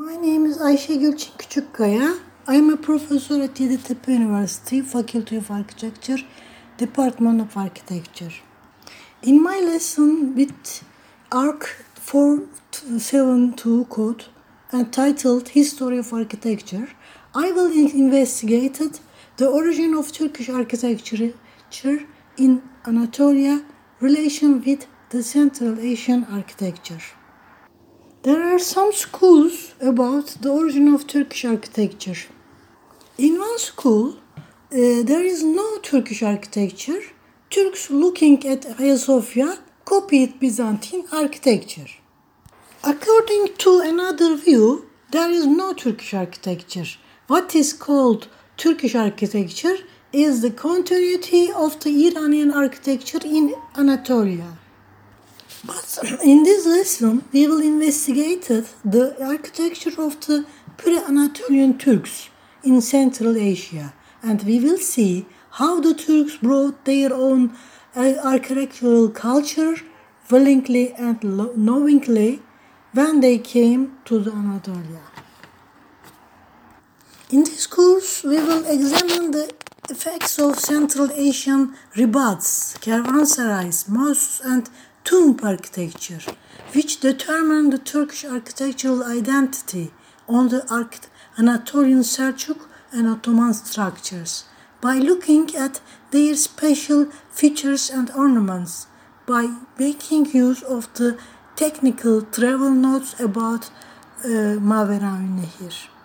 My name is Ayşe Gülçin Küçükkaya. I'm a professor at Yeditepe University, Faculty of Architecture, Department of Architecture. In my lesson with ARC 472 code entitled History of Architecture, I will investigate the origin of Turkish architecture in Anatolia, relation with the Central Asian architecture. There are some schools about the origin of Turkish architecture. In one school, uh, there is no Turkish architecture. Turks looking at Sophia copied Byzantine architecture. According to another view, there is no Turkish architecture. What is called Turkish architecture is the continuity of the Iranian architecture in Anatolia. But in this lesson, we will investigate the architecture of the pre-Anatolian Turks in Central Asia, and we will see how the Turks brought their own uh, architectural culture willingly and knowingly when they came to the Anatolia. In this course, we will examine the effects of Central Asian ribats, caravanserais, mosques, and tomb architecture, which determine the Turkish architectural identity on the Anatolian Seljuk and Ottoman structures by looking at their special features and ornaments, by making use of the technical travel notes about uh, Mavera Nehir.